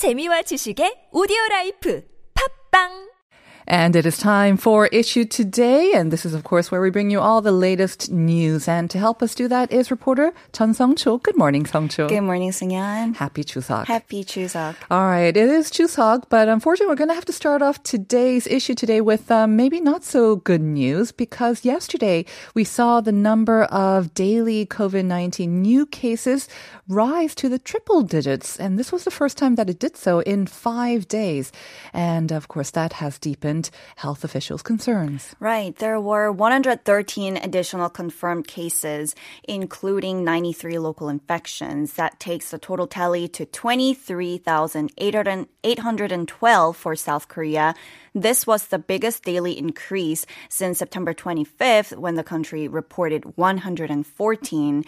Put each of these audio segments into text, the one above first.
재미와 지식의 오디오 라이프. 팝빵 And it is time for Issue Today. And this is, of course, where we bring you all the latest news. And to help us do that is reporter Chun Song Cho. Good morning, Song Cho. Good morning, Sungyeon. Happy Chuseok. Happy Chuseok. All right, it is Chuseok, but unfortunately, we're going to have to start off today's issue today with um, maybe not so good news because yesterday we saw the number of daily COVID 19 new cases rise to the triple digits. And this was the first time that it did so in five days. And of course, that has deepened health officials' concerns. Right. There were 113 additional confirmed cases, including 93 local infections. That takes the total tally to 23,812 for South Korea. This was the biggest daily increase since September 25th when the country reported 114.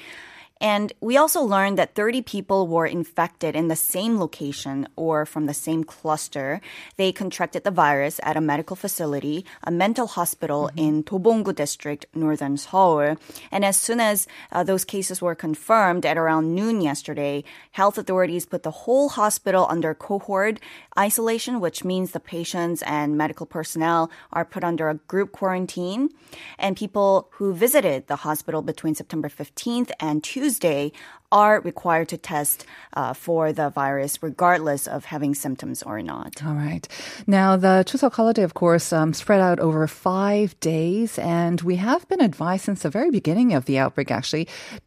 And we also learned that 30 people were infected in the same location or from the same cluster. They contracted the virus at a medical facility, a mental hospital mm-hmm. in Dobonggu district, northern Seoul. And as soon as uh, those cases were confirmed at around noon yesterday, health authorities put the whole hospital under cohort isolation, which means the patients and medical personnel are put under a group quarantine. And people who visited the hospital between September 15th and Tuesday Tuesday are required to test uh, for the virus regardless of having symptoms or not. All right. Now, the Chuseok holiday, of course, um, spread out over five days, and we have been advised since the very beginning of the outbreak, actually,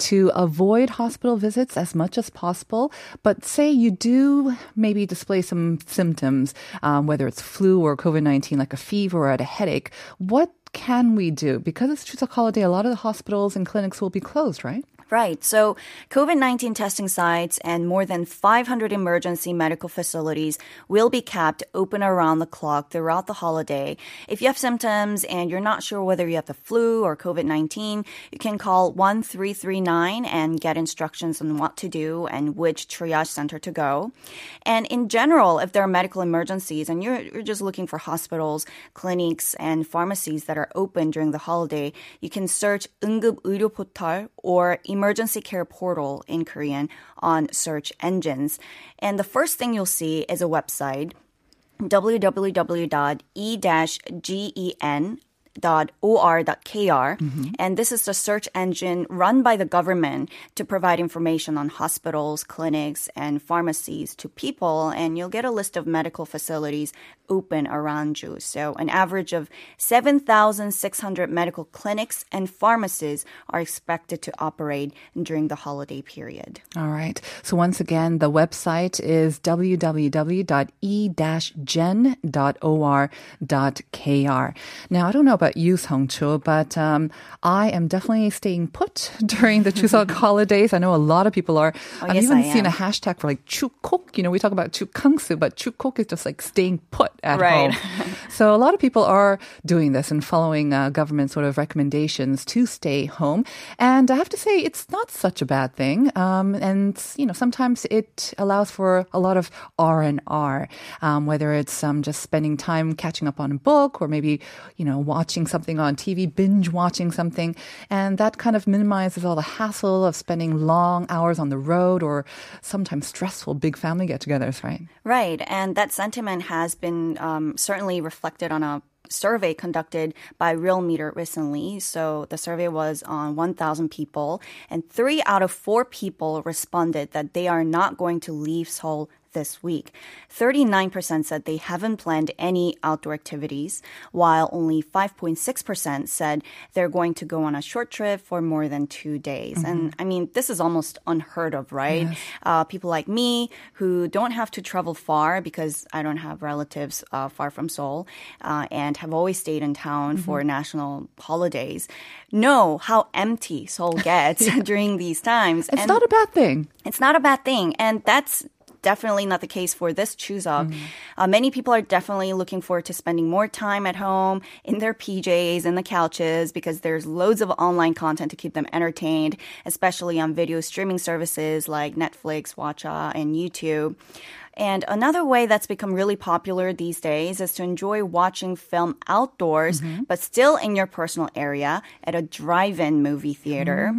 to avoid hospital visits as much as possible. But say you do maybe display some symptoms, um, whether it's flu or COVID 19, like a fever or a headache, what can we do? Because it's Chuseok holiday, a lot of the hospitals and clinics will be closed, right? Right. So COVID 19 testing sites and more than 500 emergency medical facilities will be kept open around the clock throughout the holiday. If you have symptoms and you're not sure whether you have the flu or COVID 19, you can call 1339 and get instructions on what to do and which triage center to go. And in general, if there are medical emergencies and you're, you're just looking for hospitals, clinics, and pharmacies that are open during the holiday, you can search 응급 의료 포털 or emergency care portal in Korean on search engines. And the first thing you'll see is a website www.e-gen or.kr mm-hmm. and this is the search engine run by the government to provide information on hospitals, clinics and pharmacies to people and you'll get a list of medical facilities open around you. So an average of 7,600 medical clinics and pharmacies are expected to operate during the holiday period. All right. So once again, the website is www.e-gen.or.kr. Now, I don't know about you, Songcho, but um, I am definitely staying put during the Chuseok holidays. I know a lot of people are. Oh, I've yes, even seen a hashtag for like chukok. You know, we talk about chukangsu, but chukok is just like staying put at Right. home. so a lot of people are doing this and following uh, government sort of recommendations to stay home. And I have to say, it's not such a bad thing. Um, and you know, sometimes it allows for a lot of R and R, um, whether it's um, just spending time catching up on a book or maybe you know watching something on TV, binge watching something, and that kind of minimizes all the hassle of spending long hours on the road or sometimes stressful big family get-togethers, right? Right. And that sentiment has been um, certainly reflected on a survey conducted by Realmeter recently. So the survey was on 1,000 people, and three out of four people responded that they are not going to leave Seoul this week. 39% said they haven't planned any outdoor activities, while only 5.6% said they're going to go on a short trip for more than two days. Mm-hmm. And I mean, this is almost unheard of, right? Yes. Uh, people like me who don't have to travel far because I don't have relatives uh, far from Seoul uh, and have always stayed in town mm-hmm. for national holidays know how empty Seoul gets during these times. It's and not a bad thing. It's not a bad thing. And that's definitely not the case for this Chuseok. Mm-hmm. Uh, many people are definitely looking forward to spending more time at home in their PJs and the couches because there's loads of online content to keep them entertained, especially on video streaming services like Netflix, Watcha, and YouTube. And another way that's become really popular these days is to enjoy watching film outdoors, but still in your personal area at a drive-in movie theater.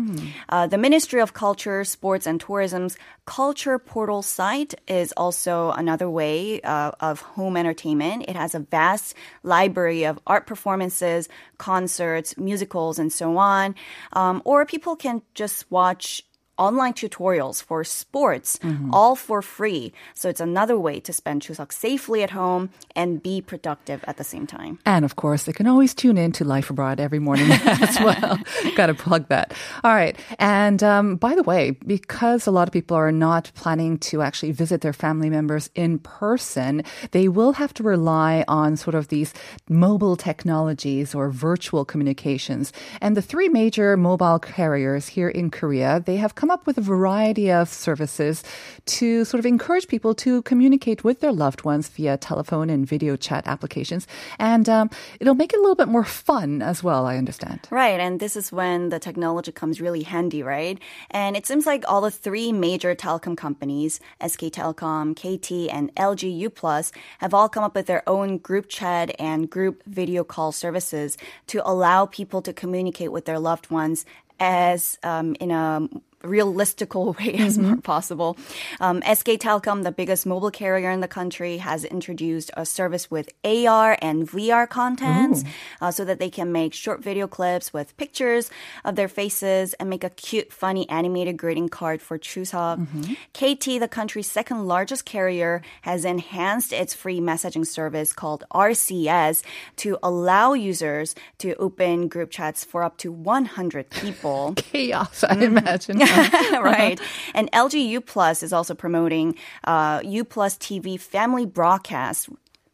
Uh, the Ministry of Culture, Sports and Tourism's Culture Portal site is also another way uh, of home entertainment. It has a vast library of art performances, concerts, musicals, and so on. Um, or people can just watch online tutorials for sports, all for free. So it's another way to spend Chuseok safely at home and be productive at the same time. And of course, they can always tune in to Life Abroad every morning as well. Got to plug that. All right. And um, by the way, because a lot of people are not planning to actually visit their family members in person, they will have to rely on sort of these mobile technologies or virtual communications. And the three major mobile carriers here in Korea, they have come up with a variety of services to sort of encourage people to communicate with their loved ones via telephone and video chat applications. And um, it'll make it a little bit more fun as well, I understand. Right, and this is when the technology comes really handy, right? And it seems like all the three major telecom companies, SK Telecom, KT, and LG U Plus, have all come up with their own group chat and group video call services to allow people to communicate with their loved ones as um, in a realistical way as more possible. Um, SK Telecom, the biggest mobile carrier in the country, has introduced a service with AR and VR contents uh, so that they can make short video clips with pictures of their faces and make a cute, funny animated greeting card for Chuseok. KT, the country's second largest carrier, has enhanced its free messaging service called RCS to allow users to open group chats for up to 100 people. Chaos, I imagine. right. And LG U Plus is also promoting uh, U Plus TV Family Broadcast.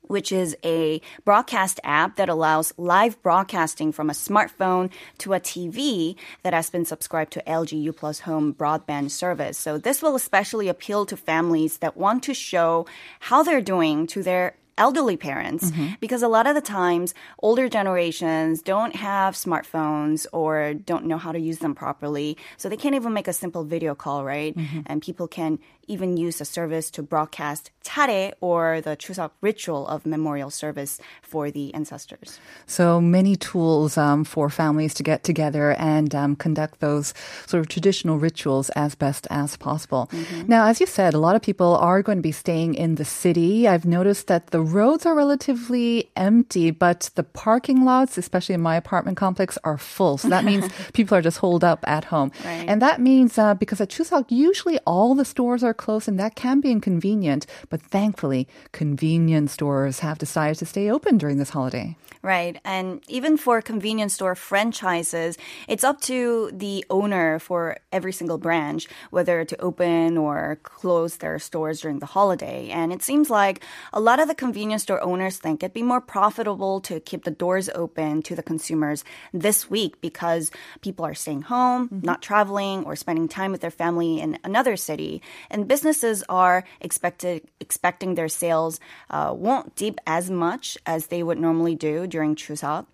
Which is a broadcast app that allows live broadcasting from a smartphone to a TV that has been subscribed to LG U Plus Home broadband service. So this will especially appeal to families that want to show how they're doing to their elderly parents mm-hmm. because a lot of the times older generations don't have smartphones or don't know how to use them properly. So they can't even make a simple video call right? Mm-hmm. And people can even use the service to broadcast charye or the chuseok ritual of memorial service for the ancestors So many tools um, for families to get together and um, conduct those sort of traditional rituals as best as possible. Now, as you said, a lot of people are going to be staying in the city. I've noticed that the roads are relatively empty, but the parking lots, especially in my apartment complex, are full. So that means people are just holed up at home. Right. And that means uh, because at Chuseok, usually all the stores are closed, and that can be inconvenient. But thankfully, convenience stores have decided to stay open during this holiday. Right. And even for convenience store franchises, it's up to the owner for every single branch whether to open or close their stores during the holiday. And it seems like a lot of the convenience store owners think it'd be more profitable to keep the doors open to the consumers this week because people are staying home, mm-hmm. not traveling or spending time with their family in another city. And businesses are expected expecting their sales uh, won't dip as much as they would normally do during Chuseok.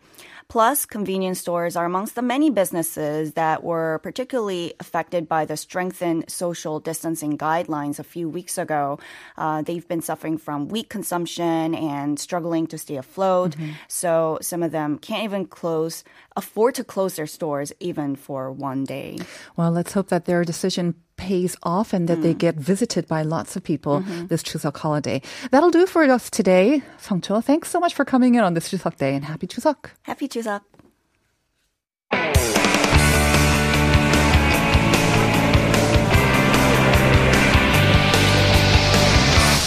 Plus, convenience stores are amongst the many businesses that were particularly affected by the strengthened social distancing guidelines a few weeks ago. Uh, they've been suffering from weak consumption and struggling to stay afloat. So some of them can't even close, afford to close their stores even for one day. Well, let's hope that their decision pays off and that they hmm. get visited by lots of people mm-hmm. this Chuseok holiday. That'll do for us today. Songcho, thanks so much for coming in on this Chuseok day and happy Chuseok. Happy Chuseok!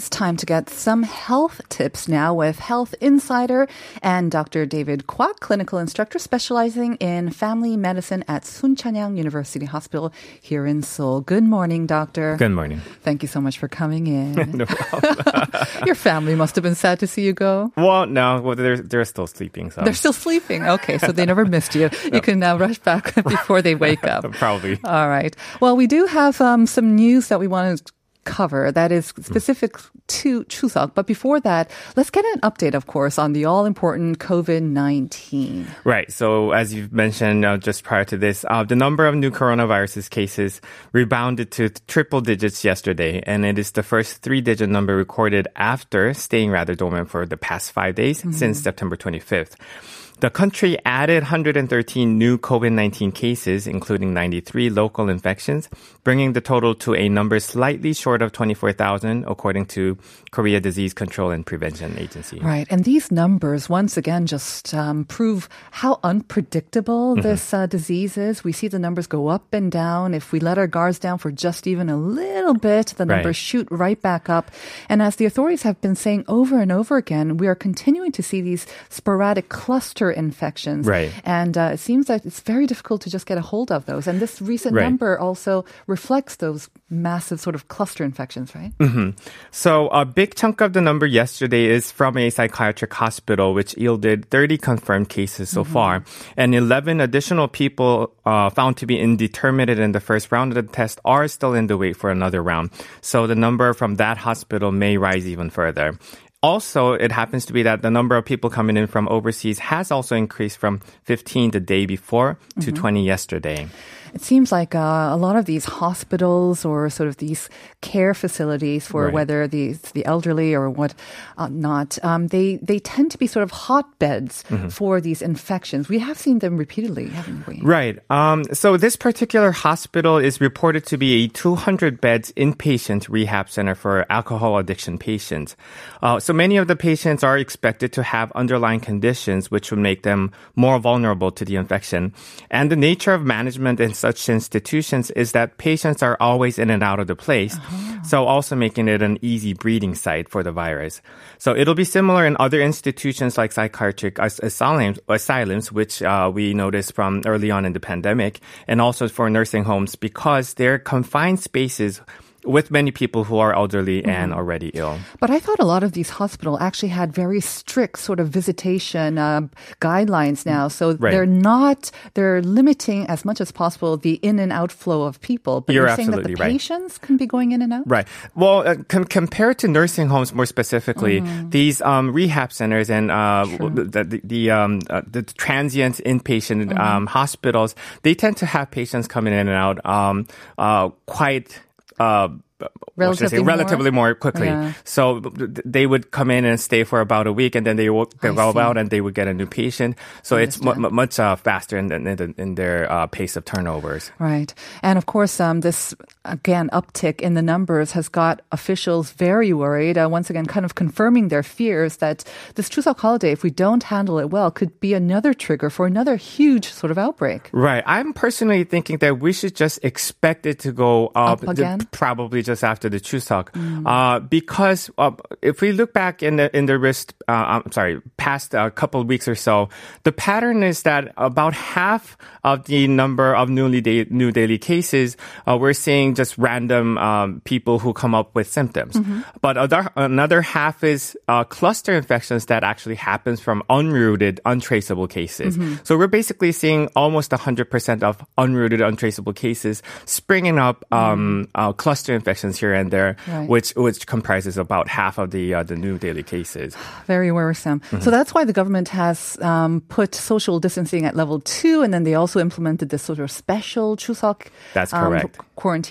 It's time to get some health tips now with Health Insider and Dr. David Kwok, clinical instructor specializing in family medicine at Soonchunhyang University Hospital here in Seoul. Good morning, doctor. Good morning. Thank you so much for coming in. no problem. Your family must have been sad to see you go. well, no, well, they're they're still sleeping. So They're still sleeping. Okay, so they never missed you. You can now rush back before they wake up. probably. All right. Well, we do have um, some news that we want to cover that is specific to Chuseok. But before that, let's get an update, of course, on the all important COVID 19. Right. So as you've mentioned uh, just prior to this, uh, the number of new coronavirus cases rebounded to triple digits yesterday, and it is the first three-digit number recorded after staying rather dormant for the past five days since September 25th. The country added 113 new COVID-19 cases, including 93 local infections, bringing the total to a number slightly short of 24,000, according to Korea Disease Control and Prevention Agency. Right. And these numbers, once again, just um, prove how unpredictable this uh, disease is. We see the numbers go up and down. If we let our guards down for just even a little bit, the numbers Right. shoot right back up. And as the authorities have been saying over and over again, we are continuing to see these sporadic cluster infections. Right. And uh, it seems that it's very difficult to just get a hold of those. And this recent Right. number also reflects those massive sort of cluster infections, right? So a big chunk of the number yesterday is from a psychiatric hospital, which yielded 30 confirmed cases so far, and 11 additional people uh, found to be indeterminate in the first round of the test are still in the wait for another round. So the number from that hospital may rise even further. Also, it happens to be that the number of people coming in from overseas has also increased from 15 the day before to mm-hmm. 20 yesterday. It seems like uh, a lot of these hospitals or sort of these care facilities for Right. whether the the elderly or what uh, not, um, they they tend to be sort of hotbeds for these infections. We have seen them repeatedly, haven't we? Right. Um, so this particular hospital is reported to be a 200 beds inpatient rehab center for alcohol addiction patients. Uh, so many of the patients are expected to have underlying conditions which would make them more vulnerable to the infection. And the nature of management in such institutions is that patients are always in and out of the place. So also making it an easy breeding site for the virus. So it'll be similar in other institutions like psychiatric as- asylums, asylums which uh, we noticed from early on in the pandemic, and also for nursing homes because they're confined spaces with many people who are elderly and already ill. But I thought a lot of these hospitals actually had very strict sort of visitation uh, guidelines now. So Right. they're not, they're limiting as much as possible the in and out flow of people. But You're are saying that the right. patients can be going in and out? Right. Well, uh, com- compared to nursing homes more specifically, Mm-hmm. these um, rehab centers and uh, the the, the, um, uh, the transient inpatient Mm-hmm. um, hospitals, they tend to have patients coming in and out um, uh, quite. Uh, I say, Relatively more? relatively more, quickly. Yeah. So they would come in and stay for about a week, and then they would go out and they would get a new patient. So it's Understand. mu- much uh, faster in, in, in, in their uh, pace of turnovers. Right. And of course, um, this, again, uptick in the numbers has got officials very worried. Uh, once again, kind of confirming their fears that this Chuseok holiday, if we don't handle it well, could be another trigger for another huge sort of outbreak. Right. I'm personally thinking that we should just expect it to go up, Up again? the- probably just after the Chuseok. Uh, because uh, if we look back in the in the wrist, uh, I'm sorry, past a couple of weeks or so, the pattern is that about half of the number of newly da- new daily cases, uh, we're seeing just random um, people who come up with symptoms. But other, another half is uh, cluster infections that actually happens from unrooted, untraceable cases. So we're basically seeing almost 100% of unrooted, untraceable cases springing up um, uh, cluster infections here and there, Right. which which comprises about half of the uh, the new daily cases. Very worrisome. Mm-hmm. So that's why the government has um, put social distancing at level two, and then they also implemented this sort of special Chuseok That's um, correct.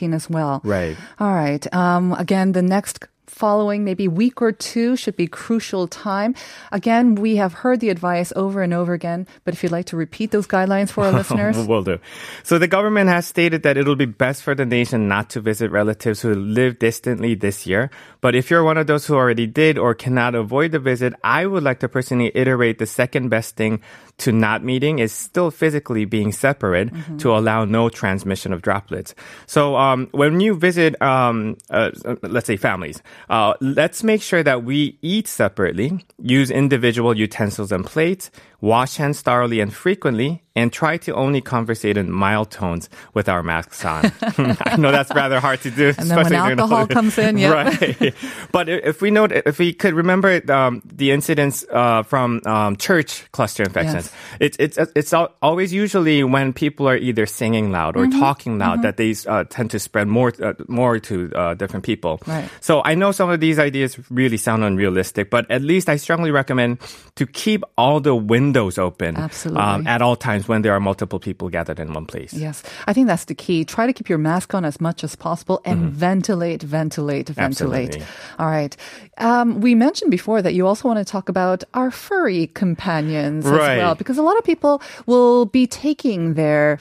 Quarantine as well. Right. All right. Um, again, the next following maybe week or two should be crucial time. Again, we have heard the advice over and over again, but if you'd like to repeat those guidelines for our listeners. Will do. So the government has stated that it'll be best for the nation not to visit relatives who live distantly this year. But if you're one of those who already did or cannot avoid the visit, I would like to personally iterate the second best thing to not meeting is still physically being separate to allow no transmission of droplets. So um, when you visit, um, uh, let's say families, Uh, let's make sure that we eat separately, use individual utensils and plates, wash hands thoroughly and frequently, and try to only conversate in mild tones with our masks on. I know that's rather hard to do. And then when especially during the alcohol comes in, yeah. right. but if we know, if we could remember um, the incidents uh, from um, church cluster infections, it's it's it's always usually when people are either singing loud or Mm-hmm. talking loud that they uh, tend to spread more uh, more to uh, different people. Right. So I know some of these ideas really sound unrealistic, but at least I strongly recommend to keep all the windows open um, Absolutely. at all times when there are multiple people gathered in one place. Yes, I think that's the key. Try to keep your mask on as much as possible and ventilate, ventilate, ventilate. Mm-hmm. Absolutely. All right. Um, we mentioned before that you also want to talk about our furry companions as Right. well, because a lot of people will be taking their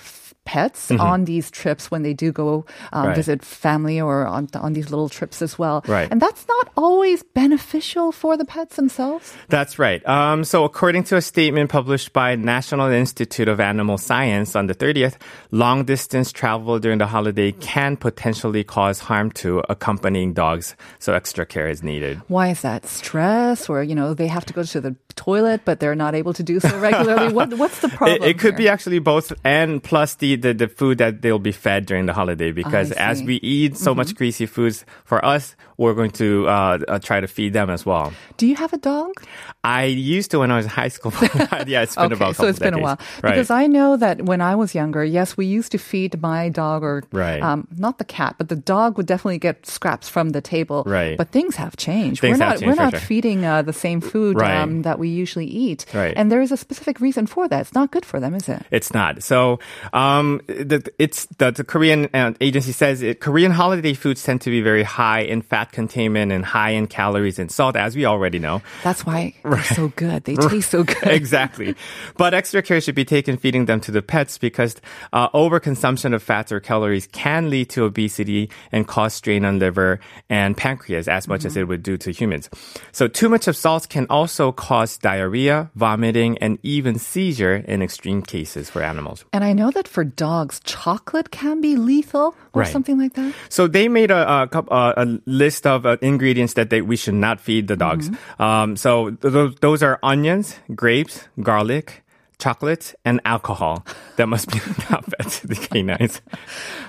pets Mm-hmm. on these trips when they do go um, Right. visit family or on, on these little trips as well. Right. And that's not always beneficial for the pets themselves. That's right. Um, so, according to a statement published by National Institute of Animal Science on the 30th, long distance travel during the holiday can potentially cause harm to accompanying dogs. So, extra care is needed. Why is that? Stress, or you know, they have to go to the toilet, but they're not able to do so regularly. what What's the problem? It, it could be actually both, and plus the, the, the food that they'll be fed during the holiday. Because I as we eat so much greasy foods for us, we're going to uh, uh, try to feed them as well. Do you have a dog? I used to when I was in high school. yeah, it's been okay, about a so it's been a while. Right. Because I know that when I was younger, yes, we used to feed my dog or Right. um, not the cat, but the dog would definitely get scraps from the table. Right. But things have changed. Things we're have not changed we're not sure. feeding uh, the same food Right. um, that we usually eat. Right. And there is a specific reason for that. It's not good for them, is it? It's not. So, um, the, it's the, the Korean uh, agency says it, Korean holiday foods tend to be very high in fat containment and high in calories and salt, as we already know. That's why they're so good. They taste so good. exactly. But extra care should be taken feeding them to the pets because uh, overconsumption of fats or calories can lead to obesity and cause strain on liver and pancreas as much as it would do to humans. So too much of salt can also cause diarrhea, vomiting, and even seizure in extreme cases for animals. And I know that for dogs, chocolate can be lethal or Right. something like that. So they made a, a, a list of uh, ingredients that they, we should not feed the dogs. Um, so th- those, those are onions, grapes, garlic, chocolate, and alcohol. That must be not fed to the canines.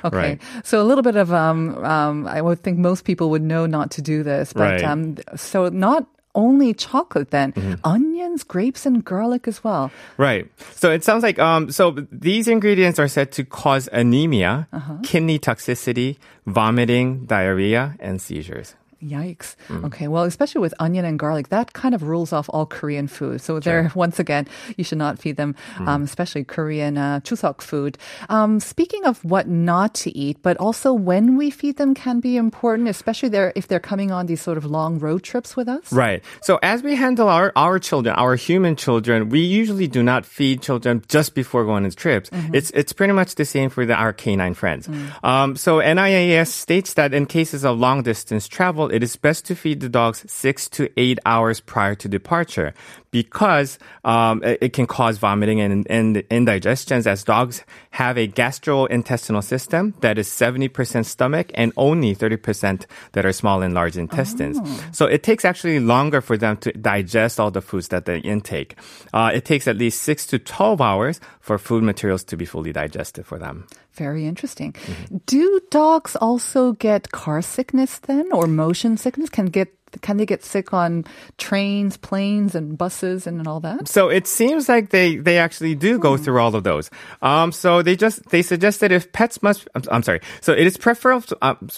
Okay. Right. So a little bit of um, um, I would think most people would know not to do this, but Right. um, so not only chocolate then, Mm-hmm. onions, grapes, and garlic as well. Right. So it sounds like um. So these ingredients are said to cause anemia, kidney toxicity, vomiting, diarrhea, and seizures. Yikes. Mm. Okay. Well, especially with onion and garlic, that kind of rules off all Korean food. So there, once again, you should not feed them, Mm. um, especially Korean uh, chuseok food. Um, speaking of what not to eat, but also when we feed them can be important, especially there if they're coming on these sort of long road trips with us. Right. So as we handle our, our children, our human children, we usually do not feed children just before going on trips. It's it's pretty much the same for the, our canine friends. Um, so NIAS states that in cases of long distance travel, it is best to feed the dogs six to eight hours prior to departure because um, it, can cause vomiting and, and indigestions as dogs have a gastrointestinal system that is 70% stomach and only 30% that are small and large intestines. So it takes actually longer for them to digest all the foods that they intake. Uh, it takes at least 6 to 12 hours for food materials to be fully digested for them. Very interesting. Mm-hmm. Do dogs also get car sickness then, or motion sickness? Can get can they get sick on trains, planes, and buses and all that? So it seems like they, they actually do go through all of those. Um, so they just they suggested if pets must I'm, I'm sorry. So it is preferable to, um,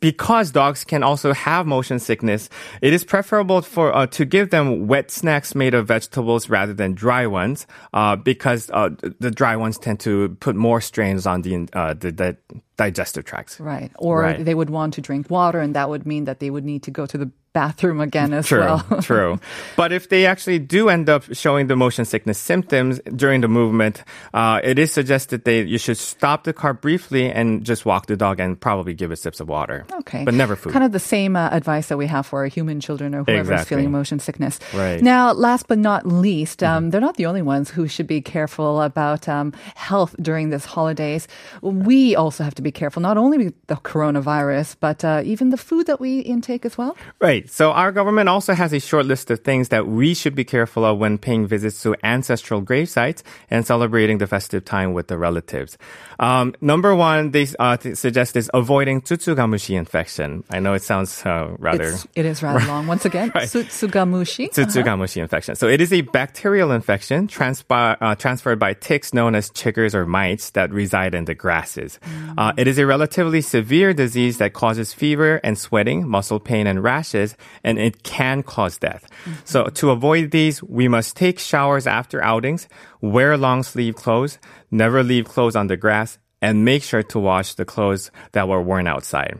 because dogs can also have motion sickness. It is preferable for uh, to give them wet snacks made of vegetables rather than dry ones, uh, because uh, the dry ones tend to put more strains on the uh, the, the digestive tracts. Right. Or Right. they would want to drink water, and that would mean that they would need to go to the bathroom again as True, well. true. But if they actually do end up showing the motion sickness symptoms during the movement, uh, it is suggested that you should stop the car briefly and just walk the dog and probably give it sips of water. Okay. But never food. Kind of the same uh, advice that we have for our human children or whoever's Exactly. feeling motion sickness. Right. Mm-hmm. Now, last but not least, um, they're not the only ones who should be careful about um, health during this holidays. We also have to be careful, not only with the coronavirus, but uh, even the food that we intake as well. Right. So our government also has a short list of things that we should be careful of when paying visits to ancestral grave sites and celebrating the festive time with the relatives. Um, number one, they uh, suggest is avoiding tsutsugamushi infection. I know it sounds uh, rather. It's, it is rather long. Once again, Right. Tsutsugamushi. Tsutsugamushi infection. So it is a bacterial infection transpi- uh, transferred by ticks known as chiggers or mites that reside in the grasses. Uh, it is a relatively severe disease that causes fever and sweating, muscle pain and rashes, and it can cause death. So to avoid these, we must take showers after outings, wear long sleeve clothes, never leave clothes on the grass, and make sure to wash the clothes that were worn outside.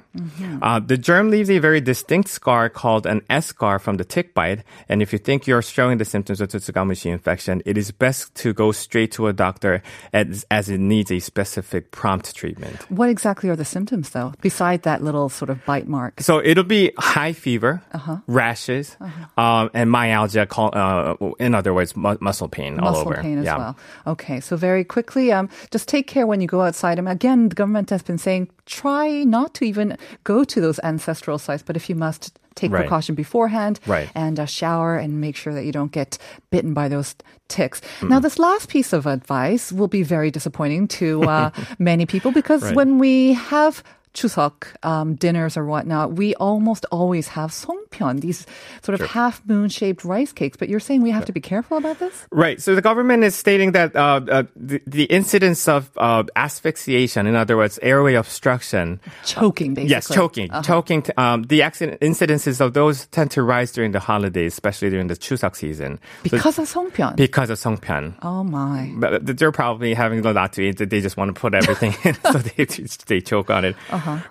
Uh, the germ leaves a very distinct scar called an eschar from the tick bite. And if you think you're showing the symptoms of Tsutsugamushi infection, it is best to go straight to a doctor as, as it needs a specific prompt treatment. What exactly are the symptoms, though, beside that little sort of bite mark? So it'll be high fever, Uh-huh. rashes, um, and myalgia, call, uh, in other words, mu- muscle pain all over. muscle pain as Yeah. well. Okay, so very quickly, um, just take care when you go outside. And again, the government has been saying try not to even go to those ancestral sites, but if you must, take Right. precaution beforehand Right. and uh, shower and make sure that you don't get bitten by those ticks. Now, this last piece of advice will be very disappointing to uh, many people because Right. when we have Chuseok um, dinners or whatnot, we almost always have songpyeon, these sort of half moon shaped rice cakes. But you're saying we have to be careful about this? Right. So the government is stating that uh, uh, the, the incidence of uh, asphyxiation, in other words, airway obstruction, Choking, basically. yes, choking, choking. t- Um, the accident incidences of those tend to rise during the holidays, especially during the Chuseok season. So- Because of songpyeon. because of Songpyeon. oh my. But they're probably having a lot to eat. They just want to put everything in, so they they choke on it.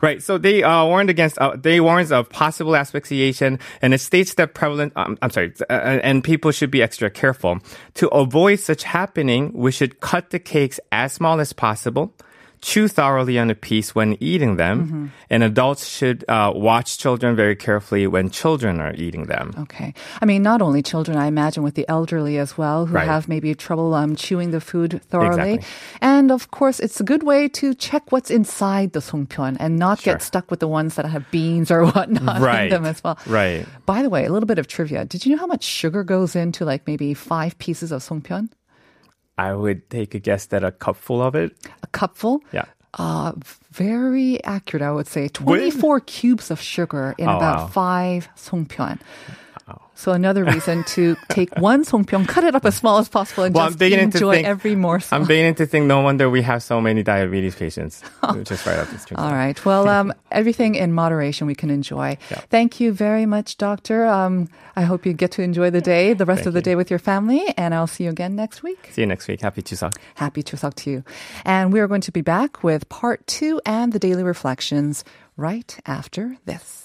Right. So they uh, warned against. Uh, they warns of possible asphyxiation, and it states that prevalent. Um, I'm sorry, uh, and people should be extra careful to avoid such happening. We should cut the cakes as small as possible. Chew thoroughly on a piece when eating them, and adults should uh, watch children very carefully when children are eating them. Okay. I mean, not only children, I imagine with the elderly as well, who Right. have maybe trouble um, chewing the food thoroughly. Exactly. And of course, it's a good way to check what's inside the songpyeon and not get stuck with the ones that have beans or whatnot Right. in them as well. Right. By the way, a little bit of trivia. Did you know how much sugar goes into like maybe five pieces of songpyeon? I would take a guess that a cupful of it. A cupful? Yeah. Uh, very accurate, I would say. 24 cubes of sugar in Oh, about wow. five songpyeon. So another reason to take one songpyeon, cut it up as small as possible, and Well, just enjoy think- every morsel. I'm beginning to think no wonder we have so many diabetes patients. Just right up the street. All right. Well, um, everything in moderation we can enjoy. Thank you very much, Doctor. Um, I hope you get to enjoy the day, the rest Thank of the you. day with your family, and I'll see you again next week. See you next week. Happy Chuseok. Happy Chuseok to you. And we are going to be back with part two and the daily reflections right after this.